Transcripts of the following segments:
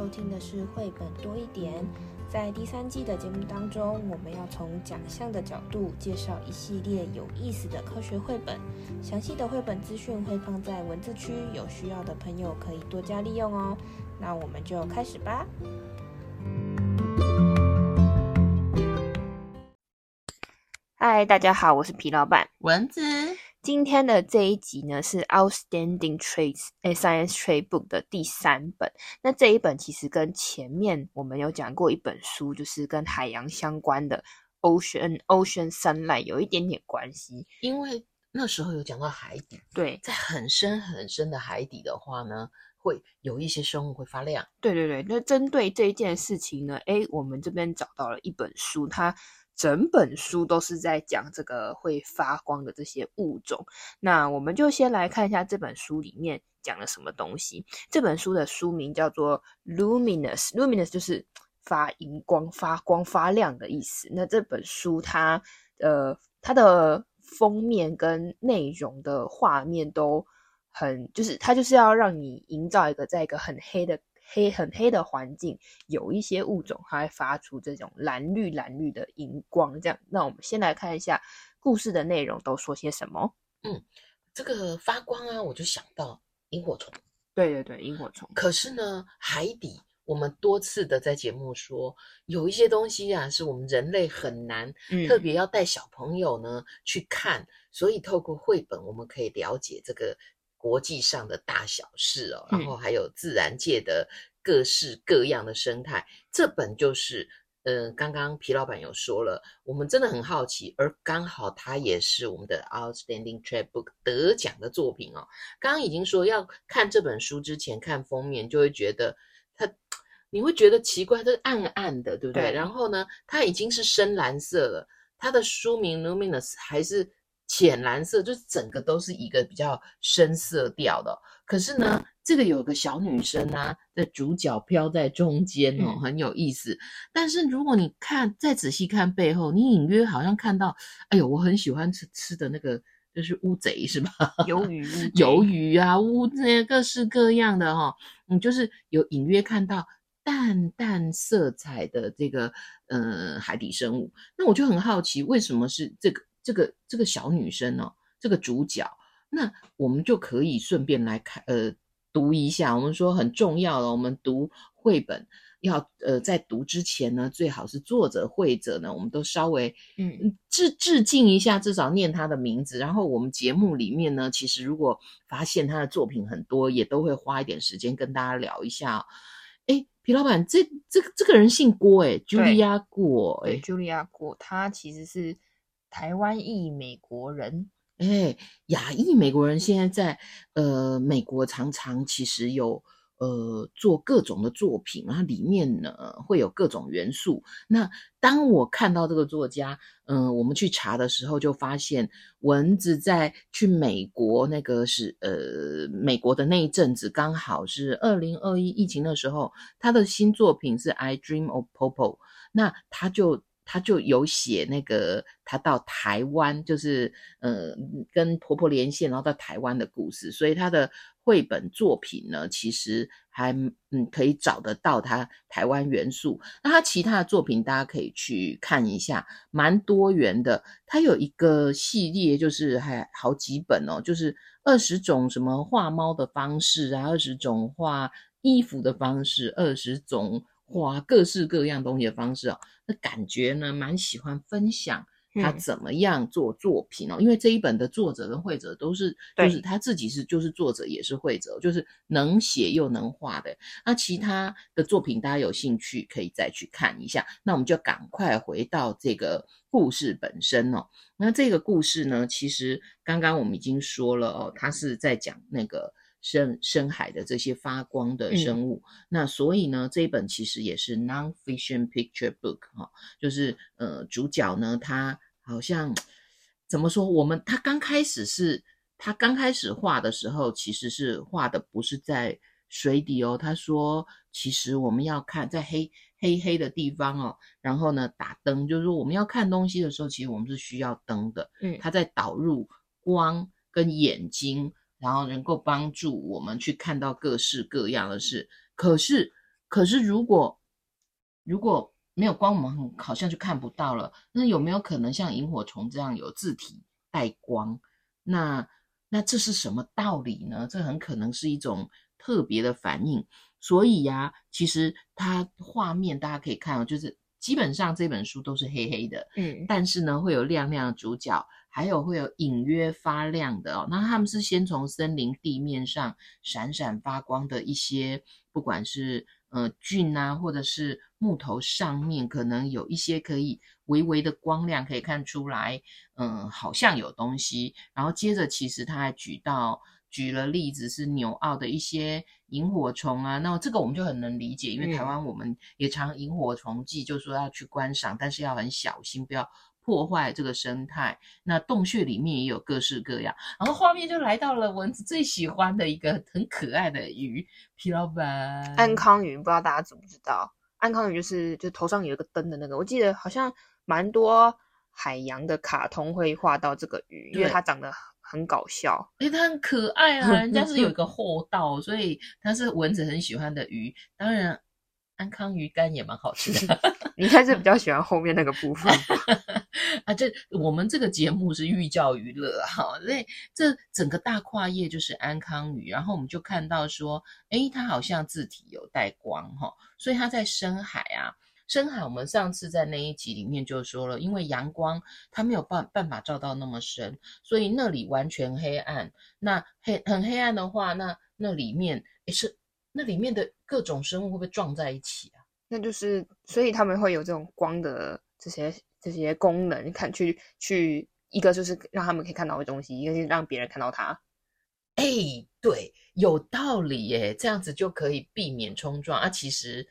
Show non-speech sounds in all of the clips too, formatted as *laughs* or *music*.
收听的是绘本多一点。在第三季的节目当中，我们要从奖项的角度介绍一系列有意思的科学绘本。详细的绘本资讯会放在文字区，有需要的朋友可以多加利用哦。那我们就开始吧。嗨，大家好，我是皮老板蚊子。今天的这一集呢是 Outstanding Traits 诶 Science Trait Book 的第三本。那这一本其实跟前面我们有讲过一本书，就是跟海洋相关的 Ocean Ocean Sunlight 有一点点关系。因为那时候有讲到海底，对，在很深很深的海底的话呢，会有一些生物会发亮。对对对，那针对这一件事情呢，诶，我们这边找到了一本书，它。整本书都是在讲这个会发光的这些物种，那我们就先来看一下这本书里面讲了什么东西。这本书的书名叫做 Luminous，Luminous 就是发荧光、发光、发亮的意思。那这本书它呃它的封面跟内容的画面都很，就是它就是要让你营造一个在一个很黑的。黑很黑的环境，有一些物种它会发出这种蓝绿蓝绿的荧光，这样。那我们先来看一下故事的内容都说些什么。嗯，这个发光啊，我就想到萤火虫。对对对，萤火虫。可是呢，海底我们多次的在节目说，有一些东西啊，是我们人类很难，嗯、特别要带小朋友呢去看，所以透过绘本，我们可以了解这个。国际上的大小事哦，然后还有自然界的各式各样的生态，嗯、这本就是，嗯、呃，刚刚皮老板有说了，我们真的很好奇，而刚好它也是我们的 Outstanding Trade Book 得奖的作品哦。刚刚已经说要看这本书之前看封面，就会觉得它，你会觉得奇怪，这暗暗的，对不对？对，然后呢，它已经是深蓝色了，它的书名 Luminous 还是。浅蓝色，就是整个都是一个比较深色调的。可是呢，这个有个小女生啊，的主角飘在中间哦，很有意思。但是如果你看再仔细看背后，你隐约好像看到，哎呦，我很喜欢吃吃的那个，就是乌贼是吧？*laughs* 鱿鱼，鱿鱼啊，乌那，各式各样的哈、哦。你就是有隐约看到淡淡色彩的这个呃海底生物。那我就很好奇，为什么是这个？这个这个小女生哦，这个主角，那我们就可以顺便来看，呃，读一下。我们说很重要的，我们读绘本要，呃，在读之前呢，最好是作者、绘者呢，我们都稍微嗯致致敬一下，至少念他的名字。然后我们节目里面呢，其实如果发现他的作品很多，也都会花一点时间跟大家聊一下。哎，皮老板，这这个这个人姓郭，哎，茱莉亚郭，哎，茱莉亚郭，他其实是。台湾裔美国人，哎，亚裔美国人现在在呃美国常常其实有呃做各种的作品，然后里面呢会有各种元素。那当我看到这个作家，嗯、我们去查的时候就发现，蚊子在去美国那个是呃美国的那一阵子，刚好是二零二一疫情的时候，他的新作品是《I Dream of Popo》，那他就。他就有写那个他到台湾，就是呃跟婆婆连线，然后到台湾的故事。所以他的绘本作品呢，其实还嗯可以找得到他台湾元素。那他其他的作品大家可以去看一下，蛮多元的。他有一个系列，就是还好几本哦，就是二十种什么画猫的方式啊，二十种画衣服的方式，二十种。哇，各式各样东西的方式哦，那感觉呢，蛮喜欢分享他怎么样做作品哦。嗯、因为这一本的作者跟绘者都是，就是他自己是就是作者也是绘者，就是能写又能画的。那其他的作品大家有兴趣可以再去看一下。那我们就赶快回到这个故事本身哦。那这个故事呢，其实刚刚我们已经说了哦，他是在讲那个。深深海的这些发光的生物，嗯、那所以呢，这一本其实也是 non-fiction picture book 哈、哦，就是呃，主角呢，他好像怎么说？我们他刚开始是，他刚开始画的时候，其实是画的不是在水底哦。他说，其实我们要看在黑黑黑的地方哦，然后呢，打灯，就是说我们要看东西的时候，其实我们是需要灯的。嗯，他在导入光跟眼睛。然后能够帮助我们去看到各式各样的事，可是可是如果如果没有光，我们好像就看不到了。那有没有可能像萤火虫这样有字体带光？那那这是什么道理呢？这很可能是一种特别的反应。所以呀、啊，其实它画面大家可以看哦，就是基本上这本书都是黑黑的，嗯，但是呢会有亮亮的主角，还有会有隐约发亮的哦。那他们是先从森林地面上闪闪发光的一些，不管是呃菌啊，或者是木头上面，可能有一些可以微微的光亮可以看出来，嗯、呃，好像有东西。然后接着其实他还举到。举了例子是纽澳的一些萤火虫啊，那这个我们就很能理解，因为台湾我们也常萤火虫季，就说要去观赏，但是要很小心，不要破坏这个生态。那洞穴里面也有各式各样，然后画面就来到了蚊子最喜欢的一个很可爱的鱼——皮老板安康鱼。不知道大家知不知道，安康鱼就是就头上有一个灯的那个，我记得好像蛮多海洋的卡通会画到这个鱼，因为它长得。很搞笑，因为、它很可爱啊！人家是有一 *laughs* 个厚道，所以它是蚊子很喜欢的鱼。当然，安康鱼干也蛮好吃的。*laughs* 你应该是比较喜欢后面那个部分 *laughs* 啊。这我们这个节目是寓教于乐哈，所以这整个大跨页就是安康鱼，然后我们就看到说，诶它好像字体有带光哈，所以它在深海啊。深海，我们上次在那一集里面就说了，因为阳光它没有办办法照到那么深，所以那里完全黑暗。那黑很黑暗的话，那那里面也是那里面的各种生物会不会撞在一起啊？那就是，所以他们会有这种光的这些这些功能，看去去一个就是让他们可以看到的东西，一个是让别人看到它。哎，对，有道理耶，这样子就可以避免冲撞啊。其实。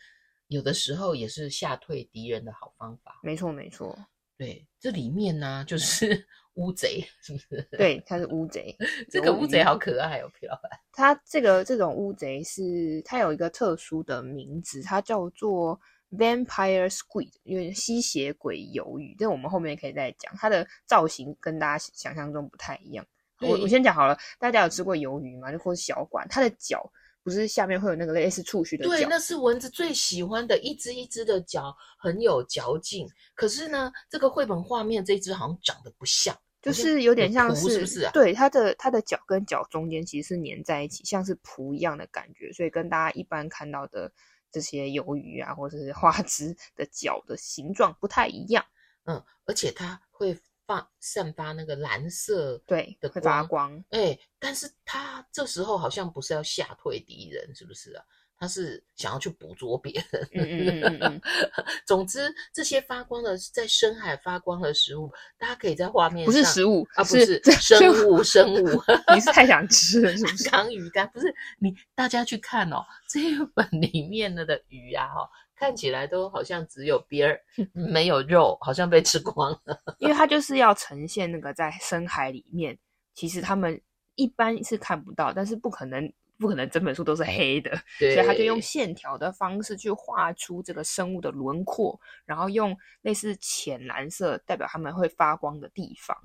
有的时候也是吓退敌人的好方法。没错，没错。对，这里面呢、啊、就是乌贼，*laughs* 是不是？对，它是乌贼。*laughs* 这个乌贼好可爱哦，皮老板。它这个这种乌贼是它有一个特殊的名字，它叫做 Vampire Squid，因为吸血鬼鱿鱼。这我们后面可以再讲。它的造型跟大家想象中不太一样。我我先讲好了，大家有吃过鱿鱼吗？就或是小管，它的脚。不是下面会有那个类似触须的？对，那是蚊子最喜欢的，一只一只的脚很有嚼劲。可是呢，这个绘本画面这只好像长得不像，就是有点像是，是不是啊？对，它的它的脚跟脚中间其实是粘在一起，像是蹼一样的感觉，所以跟大家一般看到的这些鱿鱼啊，或者是花枝的脚的形状不太一样。嗯，而且它会。发散发那个蓝色对的会发光，哎，但是它这时候好像不是要吓退敌人，是不是啊？他是想要去捕捉别人。嗯嗯嗯嗯。*laughs* 总之，这些发光的在深海发光的食物，大家可以在画面上不是食物啊，不是生物生物。*laughs* 你是太想吃了是不是？*laughs* 安康鱼干不是你，大家去看哦，这一本里面的的鱼啊，哈。看起来都好像只有边儿没有肉，好像被吃光了。因为它就是要呈现那个在深海里面，其实他们一般是看不到，但是不可能不可能整本书都是黑的，所以他就用线条的方式去画出这个生物的轮廓，然后用类似浅蓝色代表他们会发光的地方。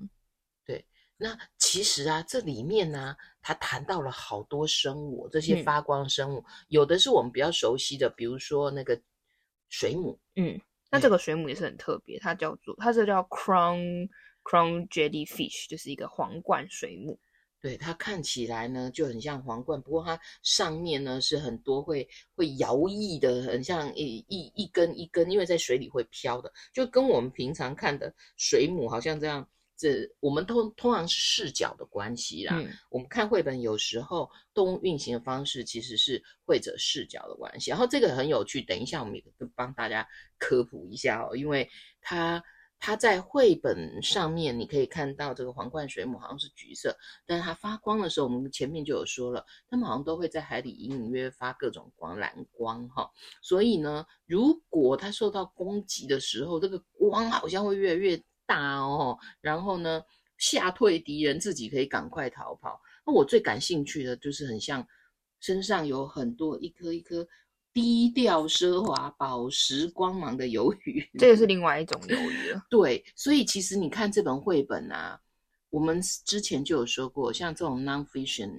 对，那其实啊，这里面呢、啊，他谈到了好多生物，这些发光生物，嗯、有的是我们比较熟悉的，比如说那个。水母，嗯，那这个水母也是很特别，它叫做它这叫 crown crown jellyfish，就是一个皇冠水母。对，它看起来呢就很像皇冠，不过它上面呢是很多会会摇曳的，很像一一一根一根，因为在水里会飘的，就跟我们平常看的水母好像这样。这我们通通常是视角的关系啦。嗯、我们看绘本有时候动物运行的方式其实是绘者视角的关系。然后这个很有趣，等一下我们也帮大家科普一下哦，因为它它在绘本上面你可以看到这个皇冠水母好像是橘色，但是它发光的时候，我们前面就有说了，它们好像都会在海里隐隐约约发各种光，蓝光哈。所以呢，如果它受到攻击的时候，这个光好像会越来越。大哦，然后呢，吓退敌人，自己可以赶快逃跑。那我最感兴趣的就是很像身上有很多一颗一颗低调奢华宝石光芒的鱿鱼，*laughs* 这个是另外一种鱿鱼了。对，所以其实你看这本绘本啊，我们之前就有说过，像这种 non-fiction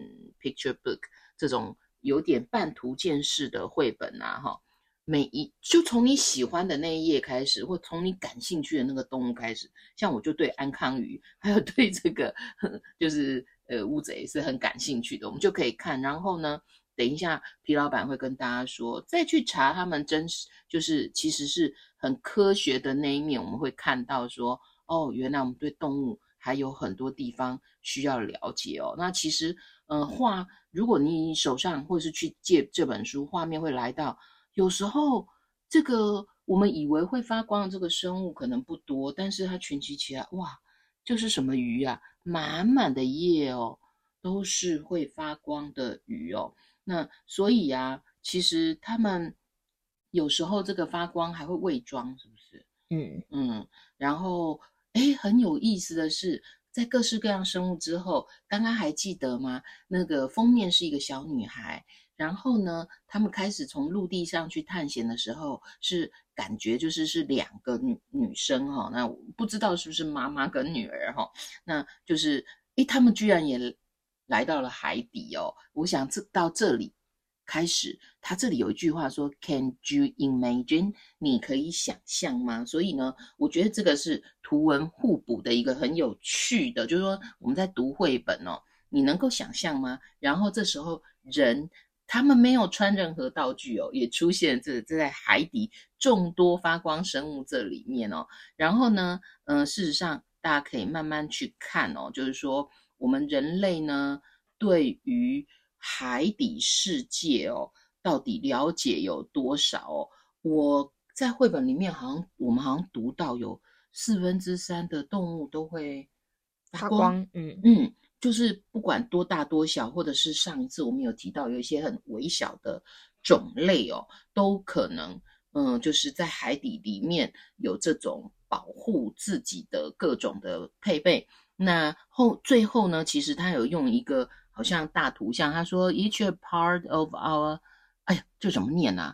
picture book 这种有点半图鉴式的绘本啊，哈。每一就从你喜欢的那一页开始，或从你感兴趣的那个动物开始，像我就对安康鱼，还有对这个 *laughs* 就是呃乌贼是很感兴趣的，我们就可以看。然后呢，等一下皮老板会跟大家说，再去查他们真实，就是其实是很科学的那一面，我们会看到说，哦，原来我们对动物还有很多地方需要了解哦。那其实。呃，画，如果你手上或是去借这本书，画面会来到。有时候，这个我们以为会发光的这个生物可能不多，但是它群集起来，哇，就是什么鱼啊？满满的叶哦，都是会发光的鱼哦。那所以啊，其实他们有时候这个发光还会伪装，是不是？嗯嗯。然后，哎，很有意思的是。在各式各样生物之后，刚刚还记得吗？那个封面是一个小女孩，然后呢，他们开始从陆地上去探险的时候，是感觉就是是两个女女生哈，那不知道是不是妈妈跟女儿哈，那就是诶，他们居然也来到了海底哦。我想这到这里。开始，他这里有一句话说：“Can you imagine？” 你可以想象吗？所以呢，我觉得这个是图文互补的一个很有趣的，就是说我们在读绘本哦，你能够想象吗？然后这时候人他们没有穿任何道具哦，也出现这这在海底众多发光生物这里面哦。然后呢，嗯、事实上大家可以慢慢去看哦，就是说我们人类呢，对于海底世界哦，到底了解有多少哦？我在绘本里面好像我们好像读到有四分之三的动物都会发光，发光嗯嗯，就是不管多大多小，或者是上一次我们有提到有一些很微小的种类哦，都可能嗯，就是在海底里面有这种保护自己的各种的配备。那后最后呢，其实他有用一个。好像大图像，他说 each part of our，哎呀，这怎么念啊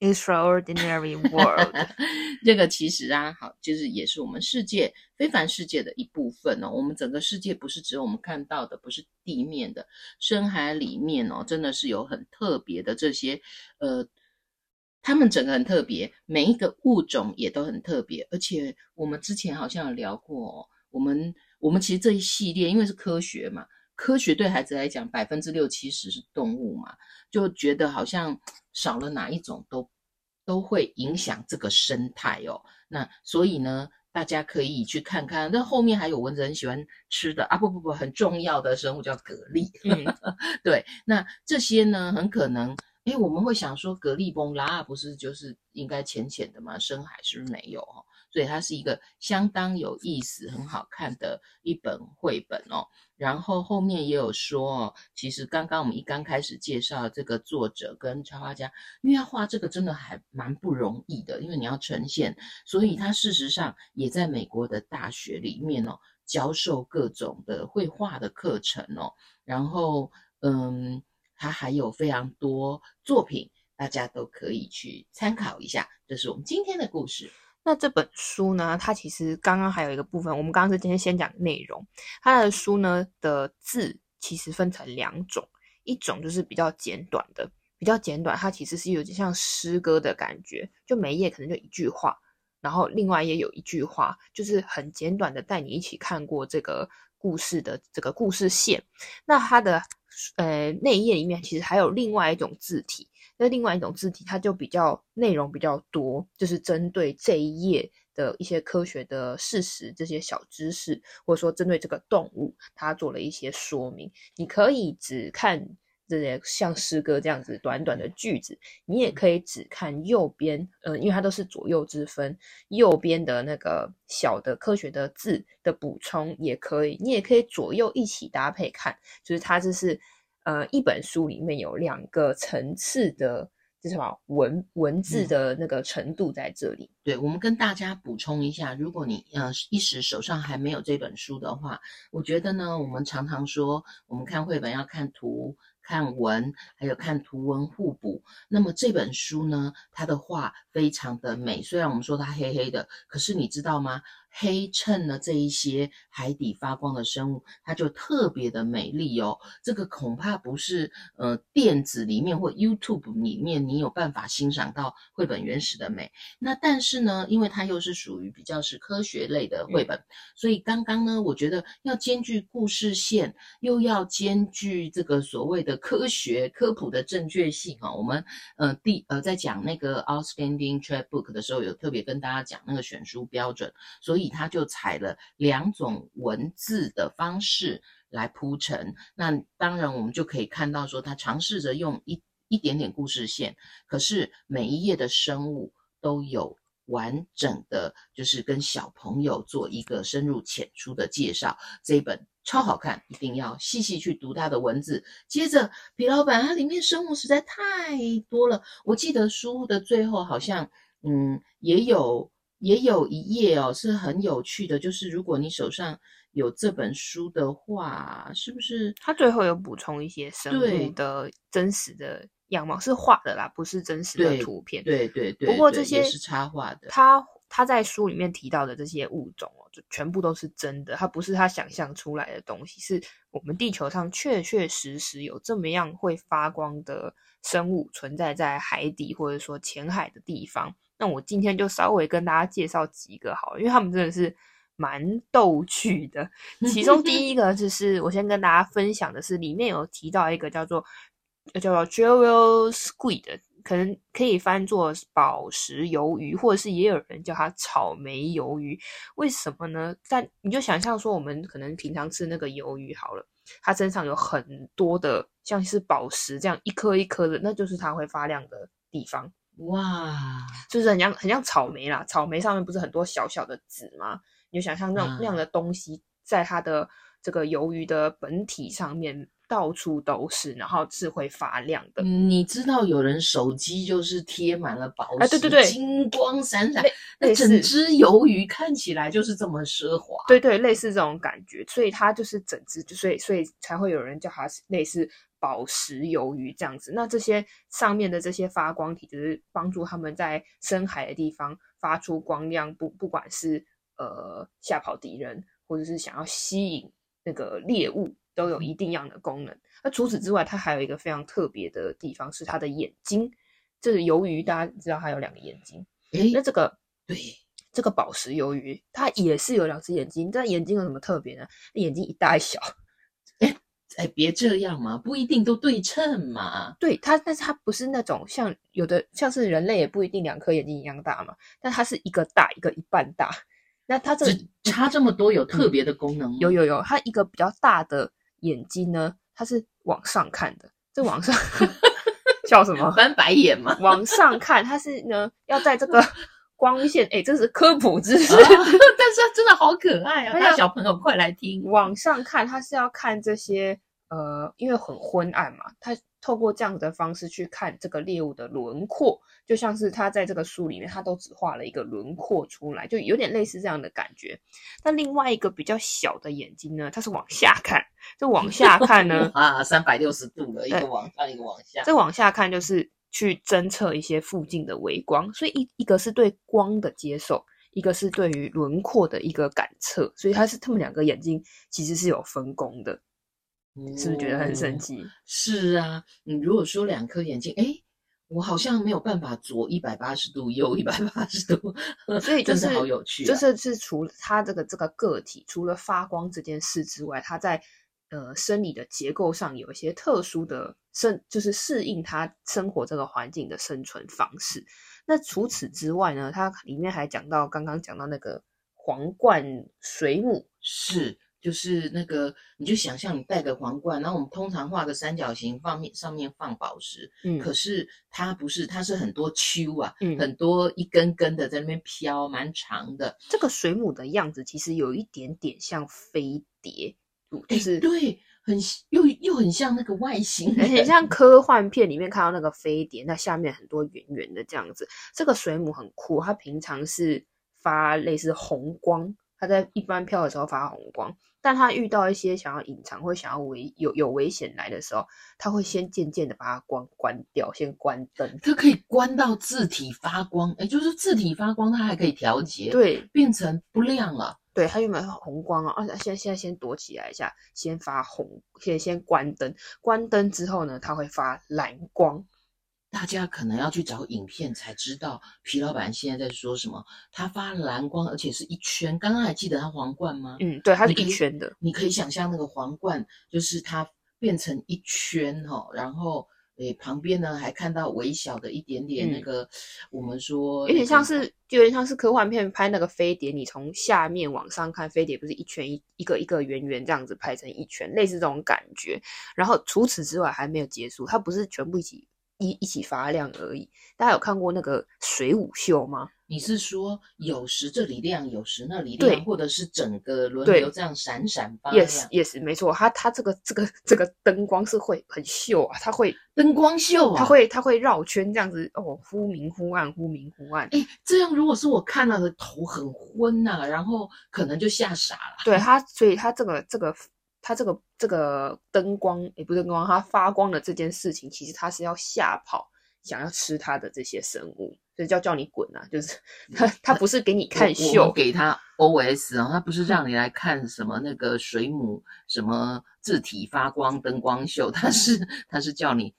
？Extraordinary *laughs* world，*laughs* 这个其实啊，好，就是也是我们世界非凡世界的一部分哦。我们整个世界不是只有我们看到的，不是地面的，深海里面哦，真的是有很特别的这些，呃，他们整个很特别，每一个物种也都很特别。而且我们之前好像有聊过哦，我们我们其实这一系列因为是科学嘛。科学对孩子来讲，百分之六七十是动物嘛，就觉得好像少了哪一种都都会影响这个生态哦。那所以呢，大家可以去看看。那后面还有蚊子很喜欢吃的啊，不不不，很重要的生物叫蛤蜊。嗯，*laughs* 对，那这些呢，很可能，诶，我们会想说，蛤蜊崩拉不是就是应该浅浅的吗？深海是不是没有？哦，所以它是一个相当有意思、很好看的一本绘本哦。然后后面也有说，其实刚刚我们一刚开始介绍这个作者跟插画家，因为他画这个真的还蛮不容易的，因为你要呈现，所以他事实上也在美国的大学里面哦，教授各种的绘画的课程哦。然后嗯，他还有非常多作品，大家都可以去参考一下。这是我们今天的故事。那这本书呢，它其实刚刚还有一个部分，我们刚刚是今天先讲内容。它的书呢的字其实分成两种，一种就是比较简短的，比较简短，它其实是有点像诗歌的感觉，就每一页可能就一句话，然后另外也有一句话，就是很简短的带你一起看过这个故事的这个故事线。那它的呃那一页里面其实还有另外一种字体。那另外一种字体，它就比较内容比较多，就是针对这一页的一些科学的事实、这些小知识，或者说针对这个动物，它做了一些说明。你可以只看这些像诗歌这样子短短的句子，你也可以只看右边，呃，因为它都是左右之分，右边的那个小的科学的字的补充也可以，你也可以左右一起搭配看，就是它这是。呃，一本书里面有两个层次的，就是什么文文字的那个程度在这里。嗯、对，我们跟大家补充一下，如果你呃一时手上还没有这本书的话，我觉得呢，我们常常说，我们看绘本要看图、看文，还有看图文互补。那么这本书呢，它的画非常的美，虽然我们说它黑黑的，可是你知道吗？黑衬了这一些海底发光的生物，它就特别的美丽哦。这个恐怕不是呃电子里面或 YouTube 里面你有办法欣赏到绘本原始的美。那但是呢，因为它又是属于比较是科学类的绘本，嗯、所以刚刚呢，我觉得要兼具故事线，又要兼具这个所谓的科学科普的正确性啊、哦。我们呃第呃在讲那个 Outstanding Trade Book 的时候，有特别跟大家讲那个选书标准，所以以他就采了两种文字的方式来铺陈。那当然，我们就可以看到说，他尝试着用一一点点故事线，可是每一页的生物都有完整的，就是跟小朋友做一个深入浅出的介绍。这一本超好看，一定要细细去读它的文字。接着，皮老板，它里面生物实在太多了。我记得书的最后好像。嗯，也有也有一页哦，是很有趣的。就是如果你手上有这本书的话，是不是？他最后有补充一些生物的真实的样貌，是画的啦，不是真实的图片。对对对，对。不过这些是插画的。他他在书里面提到的这些物种哦，就全部都是真的，它不是他想象出来的东西，是我们地球上确确实实有这么样会发光的生物存在在海底或者说浅海的地方。那我今天就稍微跟大家介绍几个好了，因为他们真的是蛮逗趣的。*laughs* 其中第一个就是我先跟大家分享的是，里面有提到一个叫做叫做 Jewel Squid，可能可以翻作宝石鱿鱼，或者是也有人叫它草莓鱿鱼。为什么呢？但你就想象说，我们可能平常吃那个鱿鱼好了，它身上有很多的像是宝石这样一颗一颗的，那就是它会发亮的地方。哇，就是很像很像草莓啦，草莓上面不是很多小小的籽吗？你就想象那种那样的东西，在它的这个鱿鱼的本体上面到处都是，然后是会发亮的。你知道有人手机就是贴满了宝石，哎，对对对，金光闪闪，那整只鱿鱼看起来就是这么奢华。对对，类似这种感觉，所以它就是整只，所以所以才会有人叫它类似。宝石鱿鱼这样子，那这些上面的这些发光体，就是帮助他们在深海的地方发出光亮，不不管是呃吓跑敌人，或者是想要吸引那个猎物，都有一定样的功能。那除此之外，它还有一个非常特别的地方，是它的眼睛。这是鱿鱼大家知道它有两个眼睛，诶那这个对这个宝石鱿鱼，它也是有两只眼睛，但眼睛有什么特别呢？眼睛一大一小。哎，别这样嘛，不一定都对称嘛。对它，但是它不是那种像有的，像是人类也不一定两颗眼睛一样大嘛。但它是一个大，一个一半大。那它这差这么多，有特别的功能吗？有有有，它一个比较大的眼睛呢，它是往上看的。这往上 *laughs* 叫什么？*laughs* 翻白眼嘛。往上看，它是呢要在这个 *laughs* 光线，哎，这是科普知识，但是它真的好可爱啊！大小朋友快来听。往上看，它是要看这些。呃，因为很昏暗嘛，它透过这样的方式去看这个猎物的轮廓，就像是他在这个书里面，他都只画了一个轮廓出来，就有点类似这样的感觉。那另外一个比较小的眼睛呢，它是往下看，这往下看呢，*laughs* 啊，三百六十度的一个往上，一个往下。这往下看就是去侦测一些附近的微光，所以一一个是对光的接受，一个是对于轮廓的一个感测，所以它是他们两个眼睛其实是有分工的。是不是觉得很神奇？哦、是啊，你如果说两颗眼睛，哎，我好像没有办法左一百八十度，右一百八十度，所以就是真的好有趣、啊。就是是除了它这个这个个体，除了发光这件事之外，它在呃生理的结构上有一些特殊的生，就是适应它生活这个环境的生存方式。那除此之外呢，它里面还讲到刚刚讲到那个皇冠水母是。就是那个，你就想象你戴个皇冠，然后我们通常画个三角形，放面上面放宝石。嗯，可是它不是，它是很多丘啊，嗯，很多一根根的在那边飘，蛮长的。这个水母的样子其实有一点点像飞碟，就是、欸、对，很又又很像那个外星，很 *laughs* 像科幻片里面看到那个飞碟，那下面很多圆圆的这样子。这个水母很酷，它平常是发类似红光。它在一般飘的时候发红光，但他遇到一些想要隐藏或想要危有有危险来的时候，他会先渐渐的把它关关掉，先关灯。它可以关到字体发光，哎，就是字体发光，它还可以调节，对，变成不亮了。对，它原本红光啊，啊，现在现在先躲起来一下，先发红，先先关灯，关灯之后呢，它会发蓝光。大家可能要去找影片才知道皮老板现在在说什么。他发蓝光，而且是一圈。刚刚还记得他皇冠吗？嗯，对，它是一圈的。你可以想象那个皇冠，就是它变成一圈哈，然后诶旁边呢还看到微小的一点点那个，嗯、我们说有点像是，就有点像是科幻片拍那个飞碟，你从下面往上看，飞碟不是一圈一一个一个圆圆这样子拍成一圈，类似这种感觉。然后除此之外还没有结束，它不是全部一起。一一起发亮而已。大家有看过那个水舞秀吗？你是说有时这里亮，有时那里亮，或者是整个轮流这样闪闪发亮？Yes，Yes，没错。它它这个这个这个灯光是会很秀啊，它会灯光秀啊，它会它会绕圈这样子哦，忽明忽暗，忽明忽暗。哎，这样如果是我看到的头很昏呐、啊，然后可能就吓傻了。对它，所以它这个这个。它这个这个灯光也不是灯光，它发光的这件事情，其实它是要吓跑想要吃它的这些生物，所以叫叫你滚啊！就是它它不是给你 *laughs* 看秀，我给它 OS 啊，它不是让你来看什么那个水母什么字体发光灯光秀，它是它是叫你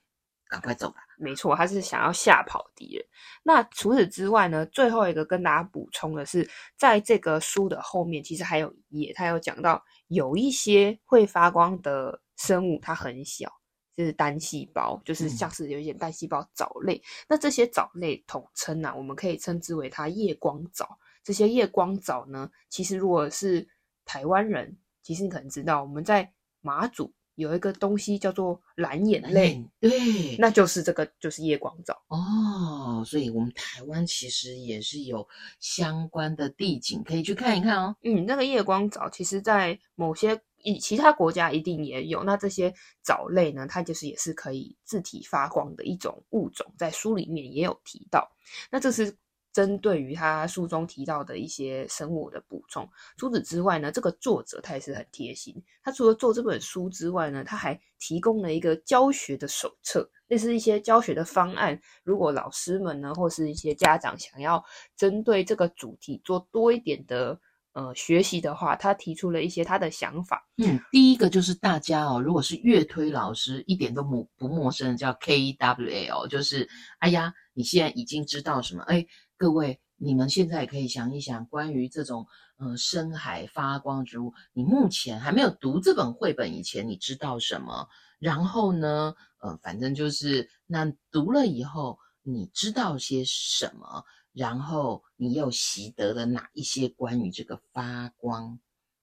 赶快走吧。没错，他是想要吓跑敌人。那除此之外呢，最后一个跟大家补充的是，在这个书的后面，其实还有一页，它有讲到。有一些会发光的生物，它很小，就是单细胞，就是像是有一些单细胞藻类。嗯、那这些藻类统称啊，我们可以称之为它夜光藻。这些夜光藻呢，其实如果是台湾人，其实你可能知道，我们在马祖。有一个东西叫做蓝眼泪，对，那就是这个，就是夜光藻哦。所以，我们台湾其实也是有相关的地景可以去看一看哦。嗯，那个夜光藻，其实在某些以其他国家一定也有。那这些藻类呢，它就是也是可以自体发光的一种物种，在书里面也有提到。那这是。针对于他书中提到的一些生物的补充，除此之外呢，这个作者他也是很贴心。他除了做这本书之外呢，他还提供了一个教学的手册，类似一些教学的方案。如果老师们呢，或是一些家长想要针对这个主题做多一点的呃学习的话，他提出了一些他的想法。嗯，第一个就是大家哦，如果是乐推老师，一点都不不陌生，叫 KWL，就是哎呀，你现在已经知道什么？哎。各位，你们现在也可以想一想，关于这种呃深海发光植物，你目前还没有读这本绘本以前，你知道什么？然后呢，呃，反正就是那读了以后，你知道些什么？然后你又习得了哪一些关于这个发光？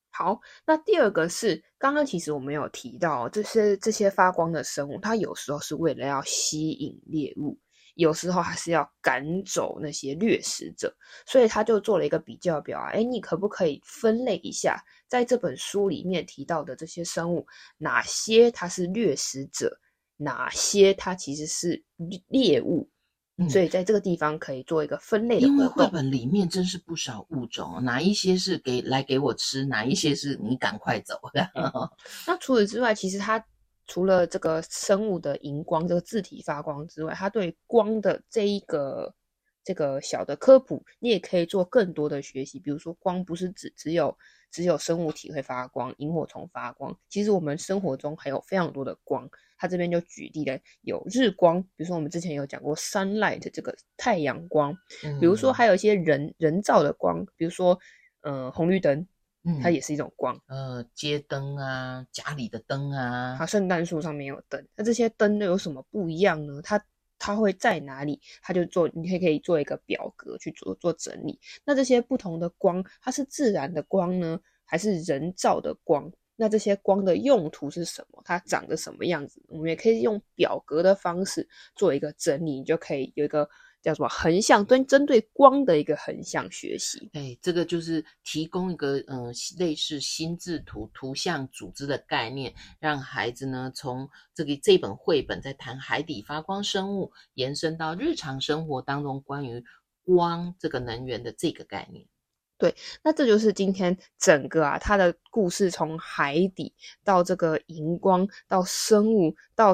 好，那第二个是刚刚其实我们有提到，这些这些发光的生物，它有时候是为了要吸引猎物。有时候还是要赶走那些掠食者，所以他就做了一个比较表啊，诶，你可不可以分类一下，在这本书里面提到的这些生物，哪些它是掠食者，哪些它其实是猎物？嗯，所以在这个地方可以做一个分类的。因为绘本里面真是不少物种，哪一些是给来给我吃，哪一些是你赶快走的。*laughs* 那除此之外，其实它。除了这个生物的荧光，这个字体发光之外，它对光的这一个这个小的科普，你也可以做更多的学习。比如说，光不是只只有只有生物体会发光，萤火虫发光，其实我们生活中还有非常多的光。它这边就举例了，有日光，比如说我们之前有讲过 sunlight 这个太阳光，比如说还有一些人人造的光，比如说呃红绿灯。嗯，它也是一种光，呃，街灯啊，家里的灯啊，它圣诞树上面有灯，那这些灯都有什么不一样呢？它它会在哪里？它就做，你可以可以做一个表格去做做整理。那这些不同的光，它是自然的光呢，还是人造的光？那这些光的用途是什么？它长得什么样子？我们也可以用表格的方式做一个整理，你就可以有一个。叫什么横向针针对光的一个横向学习？哎，这个就是提供一个嗯、呃、类似心智图图像组织的概念，让孩子呢从这个这本绘本在谈海底发光生物，延伸到日常生活当中关于光这个能源的这个概念。对，那这就是今天整个啊，它的故事从海底到这个荧光，到生物，到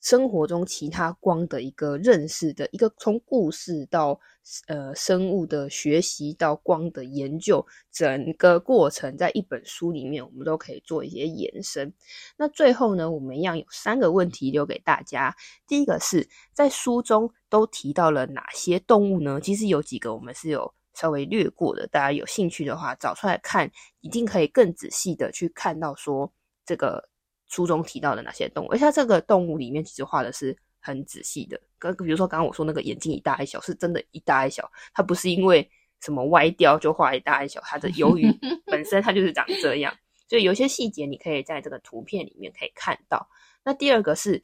生活中其他光的一个认识的一个，从故事到呃生物的学习到光的研究，整个过程在一本书里面，我们都可以做一些延伸。那最后呢，我们一样有三个问题留给大家。第一个是在书中都提到了哪些动物呢？其实有几个我们是有。稍微略过的，大家有兴趣的话找出来看，一定可以更仔细的去看到说这个书中提到的哪些动物，而且这个动物里面其实画的是很仔细的。刚比如说刚刚我说那个眼睛一大一小，是真的一大一小，它不是因为什么歪掉就画一大一小，它的由于 *laughs* 本身它就是长这样，所以有些细节你可以在这个图片里面可以看到。那第二个是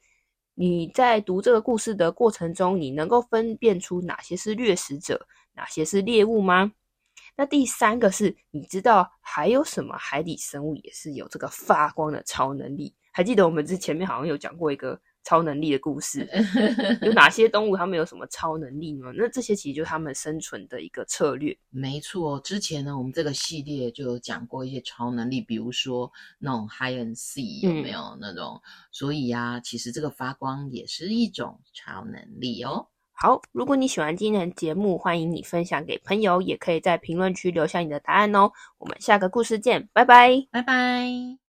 你在读这个故事的过程中，你能够分辨出哪些是掠食者，哪些是猎物吗？那第三个是，你知道还有什么海底生物也是有这个发光的超能力？还记得我们之前面好像有讲过一个超能力的故事，*laughs* 有哪些动物它们有什么超能力呢？那这些其实就是它们生存的一个策略。没错，之前呢，我们这个系列就有讲过一些超能力，比如说那种 and seek 有没有、嗯、那种？所以呀、啊，其实这个发光也是一种超能力哦。好，如果你喜欢今天的节目，欢迎你分享给朋友，也可以在评论区留下你的答案哦。我们下个故事见，拜拜，拜拜。